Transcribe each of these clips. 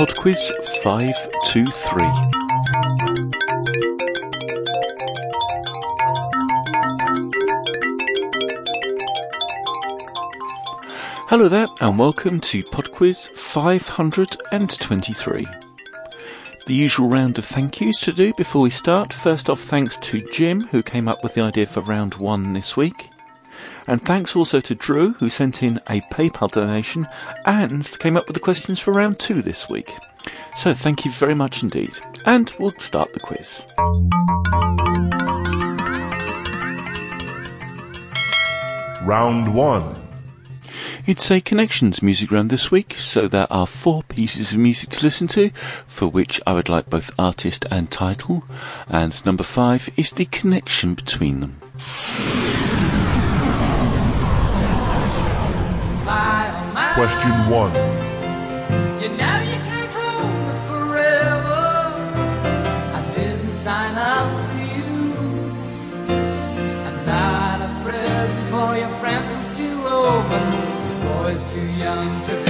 Podquiz 523. Hello there, and welcome to Podquiz 523. The usual round of thank yous to do before we start. First off, thanks to Jim, who came up with the idea for round one this week. And thanks also to Drew, who sent in a PayPal donation and came up with the questions for round two this week. So thank you very much indeed. And we'll start the quiz. Round 1. It's a connections music round this week, so there are four pieces of music to listen to, for which I would like both artist and title, and number five is the connection between them. Question 1. You know you can't hold me forever. I didn't sign up for you. I'm not a present for your friends open. This boy's too young to be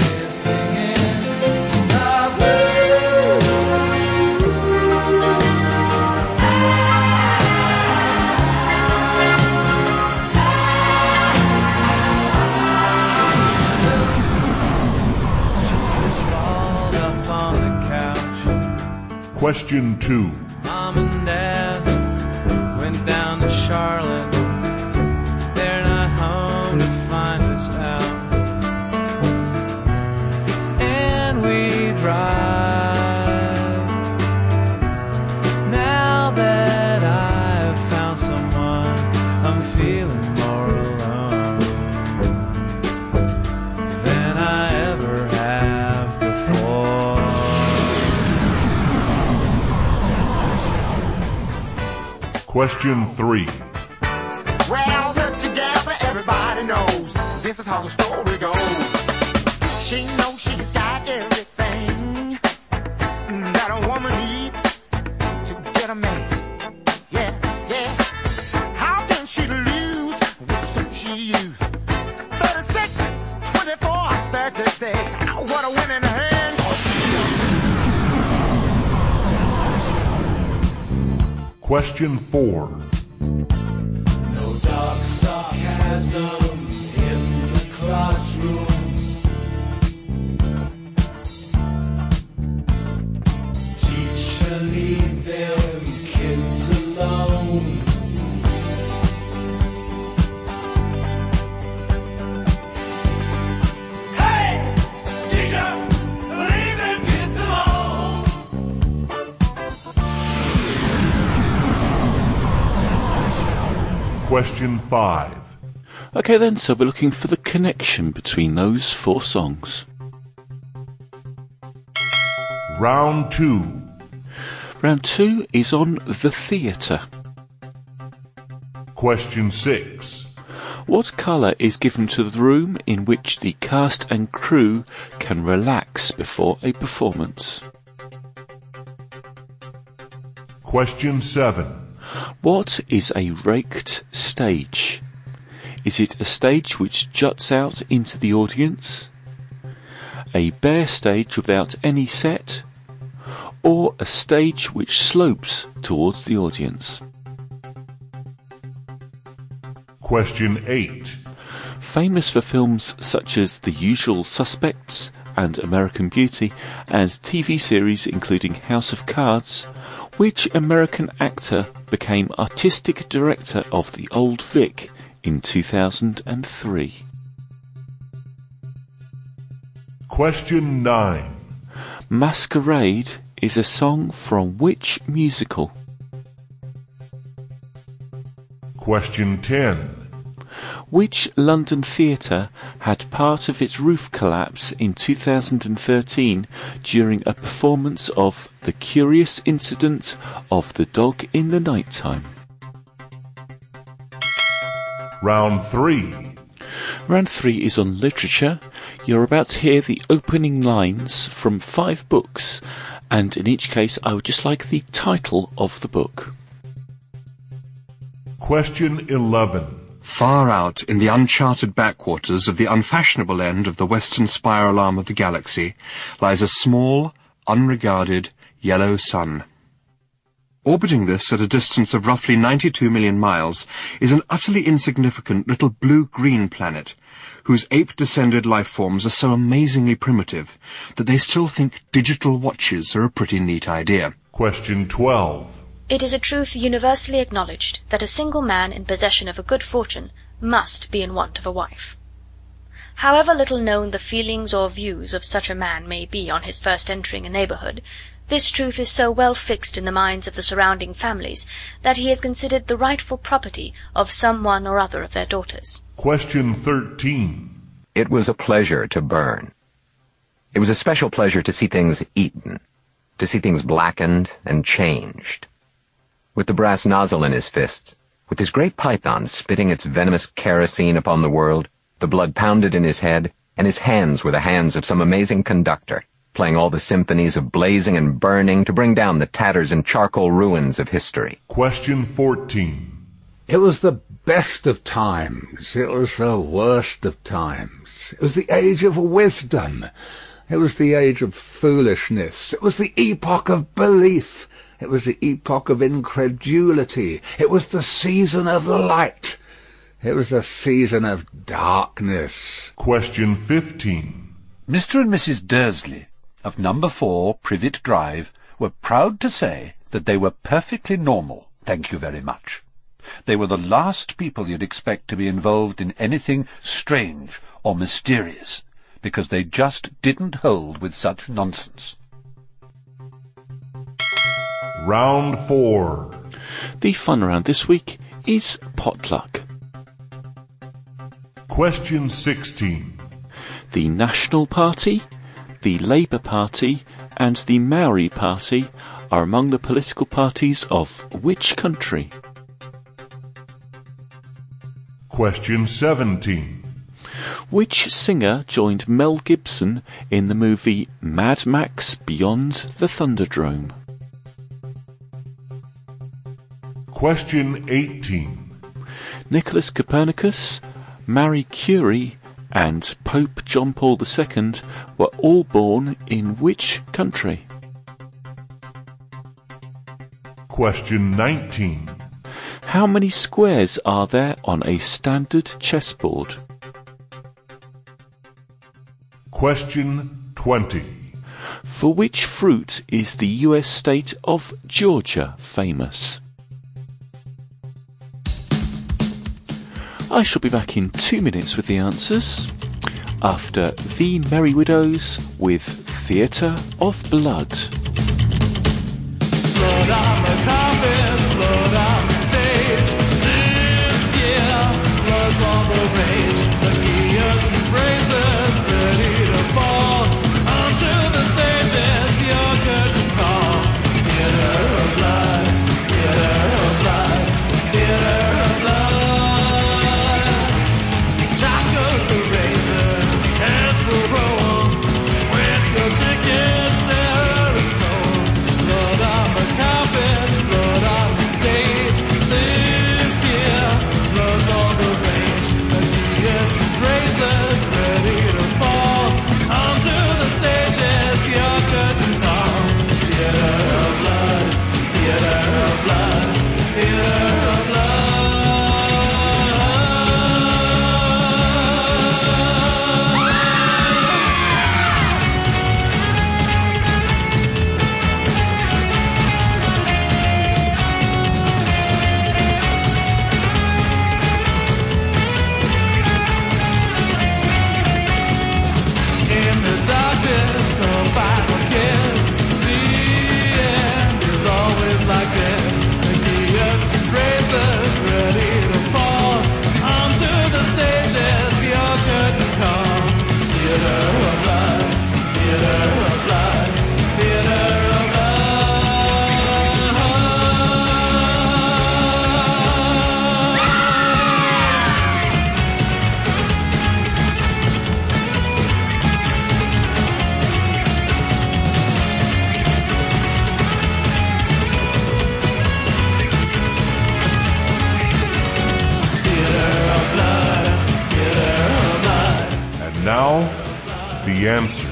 Question 2. Question 3. Well, together, everybody knows this is how the story goes. She knows Question 4. No dark sarcasm in the classroom. Question 5. Okay then, so we're looking for the connection between those four songs. Round 2. Round two is on the theatre. Question 6. What colour is given to the room in which the cast and crew can relax before a performance? Question 7. What is a raked stage? Is it a stage which juts out into the audience? A bare stage without any set? Or a stage which slopes towards the audience? Question 8. Famous for films such as The Usual Suspects and American Beauty, and TV series including House of Cards, which American actor became artistic director of the Old Vic in 2003? Question 9. Masquerade is a song from which musical? Question 10. Which London theatre had part of its roof collapse in 2013 during a performance of The Curious Incident of the Dog in the Nighttime? Round 3. Round three is on literature. You're about to hear the opening lines from five books, and in each case, I would just like the title of the book. Question 11. Far out in the uncharted backwaters of the unfashionable end of the western spiral arm of the galaxy lies a small, unregarded, yellow sun. Orbiting this at a distance of roughly 92 million miles is an utterly insignificant little blue-green planet whose ape-descended life forms are so amazingly primitive that they still think digital watches are a pretty neat idea. Question 12. It is a truth universally acknowledged that a single man in possession of a good fortune must be in want of a wife. However little known the feelings or views of such a man may be on his first entering a neighbourhood, this truth is so well fixed in the minds of the surrounding families that he is considered the rightful property of some one or other of their daughters. Question 13. It was a pleasure to burn. It was a special pleasure to see things eaten, to see things blackened and changed. With the brass nozzle in his fists, with his great python spitting its venomous kerosene upon the world, the blood pounded in his head, and his hands were the hands of some amazing conductor, playing all the symphonies of blazing and burning to bring down the tatters and charcoal ruins of history. Question 14. It was the best of times. It was the worst of times. It was the age of wisdom. It was the age of foolishness. It was the epoch of belief. It was the epoch of incredulity. It was the season of light. It was the season of darkness. Question 15. Mr. and Mrs. Dursley of number 4 Privet Drive were proud to say that they were perfectly normal, thank you very much. They were the last people you'd expect to be involved in anything strange or mysterious, because they just didn't hold with such nonsense. Round 4. The fun round this week is potluck. Question 16. The National Party, the Labour Party, and the Maori Party are among the political parties of which country? Question 17. Which singer joined Mel Gibson in the movie Mad Max Beyond the Thunderdome? Question 18. Nicholas Copernicus, Marie Curie, and Pope John Paul II were all born in which country? Question 19. How many squares are there on a standard chessboard? Question 20. For which fruit is the US state of Georgia famous? I shall be back in two minutes with the answers after The Merry Widows with Theatre of Blood. answer.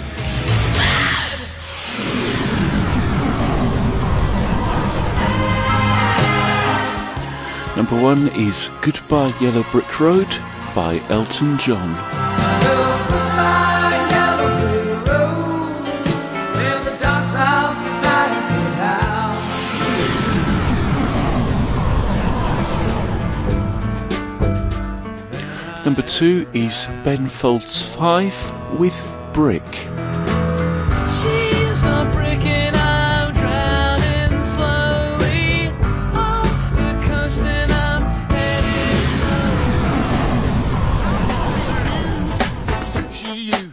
Number one is Goodbye Yellow Brick Road by Elton John. Number two is Ben Folds 5 with Brick. She's a brick and I'm drowning slowly off the coast and I'm She used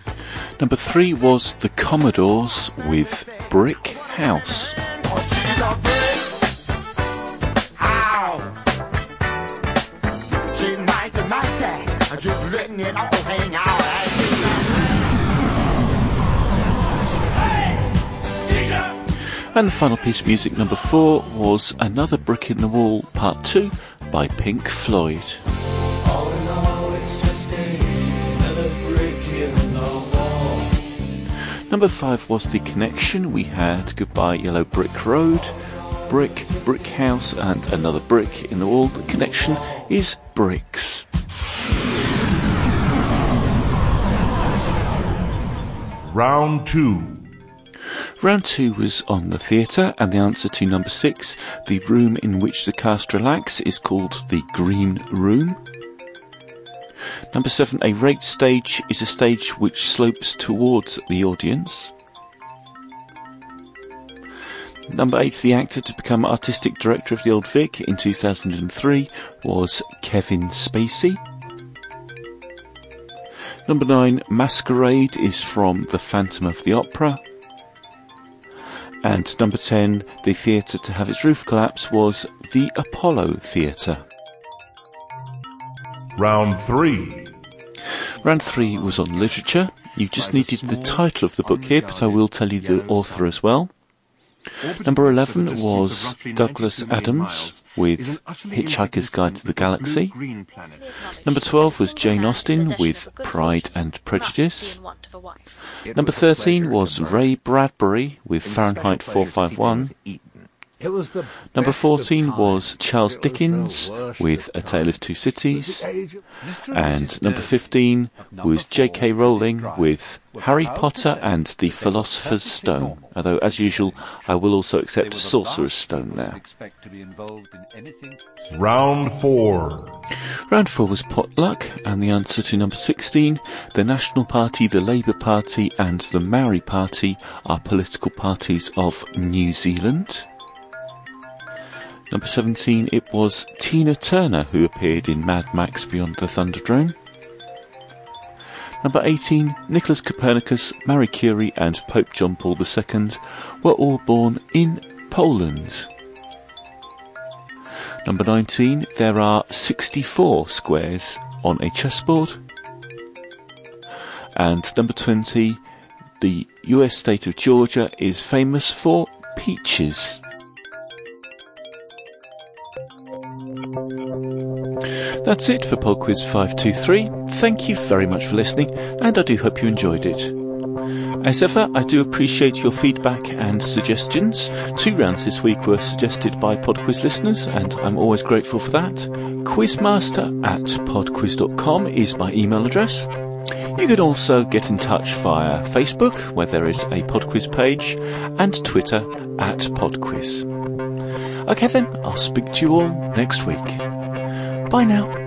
Number three was The Commodores with Brick House. And the final piece of music, number four, was Another Brick in the Wall, Part 2 by Pink Floyd. All all, it's just another brick in the wall. Number five was The Connection. We had Goodbye Yellow Brick Road, Brick, Brick House, and Another Brick in the Wall. The connection is bricks. Round 2. Round two was on the theatre, and the answer to number six, the room in which the cast relax, is called the Green Room. Number seven, a raked stage is a stage which slopes towards the audience. Number eight, the actor to become artistic director of the Old Vic in 2003 was Kevin Spacey. Number nine, Masquerade is from The Phantom of the Opera. And number 10, the theatre to have its roof collapse was the Apollo Theatre. Round 3. Round 3 was on literature. You just needed the title of the book here, but I will tell you the author as well. Number 11 was Douglas Adams with Hitchhiker's Guide to the Galaxy. Number 12 was Jane Austen with Pride and Prejudice. Number 13 was Ray Bradbury with Fahrenheit 451. It was the Number 14 was Charles It was the Dickens with A Tale of. Two Cities. the age of- And number 15 was J.K. Rowling with Harry Potter and the Philosopher's Stone. Although, as usual, I will also accept Sorcerer's Stone there. Expect to be involved in anything Round 4. Round 4 was Potluck, and the answer to number 16 the National Party, the Labour Party, and the Maori Party are political parties of New Zealand. Number 17, it was Tina Turner who appeared in Mad Max Beyond the Thunderdome. Number 18, Nicholas Copernicus, Marie Curie, and Pope John Paul II were all born in Poland. Number 19, there are 64 squares on a chessboard. And number 20, the US state of Georgia is famous for peaches. That's it for Pod Quiz 523. Thank you very much for listening, and I do hope you enjoyed it. As ever, I do appreciate your feedback and suggestions. Two rounds this week were suggested by PodQuiz listeners, and I'm always grateful for that. Quizmaster at podquiz.com is my email address. You can also get in touch via Facebook, where there is a PodQuiz page, and Twitter at PodQuiz. Okay then, I'll speak to you all next week. Bye now.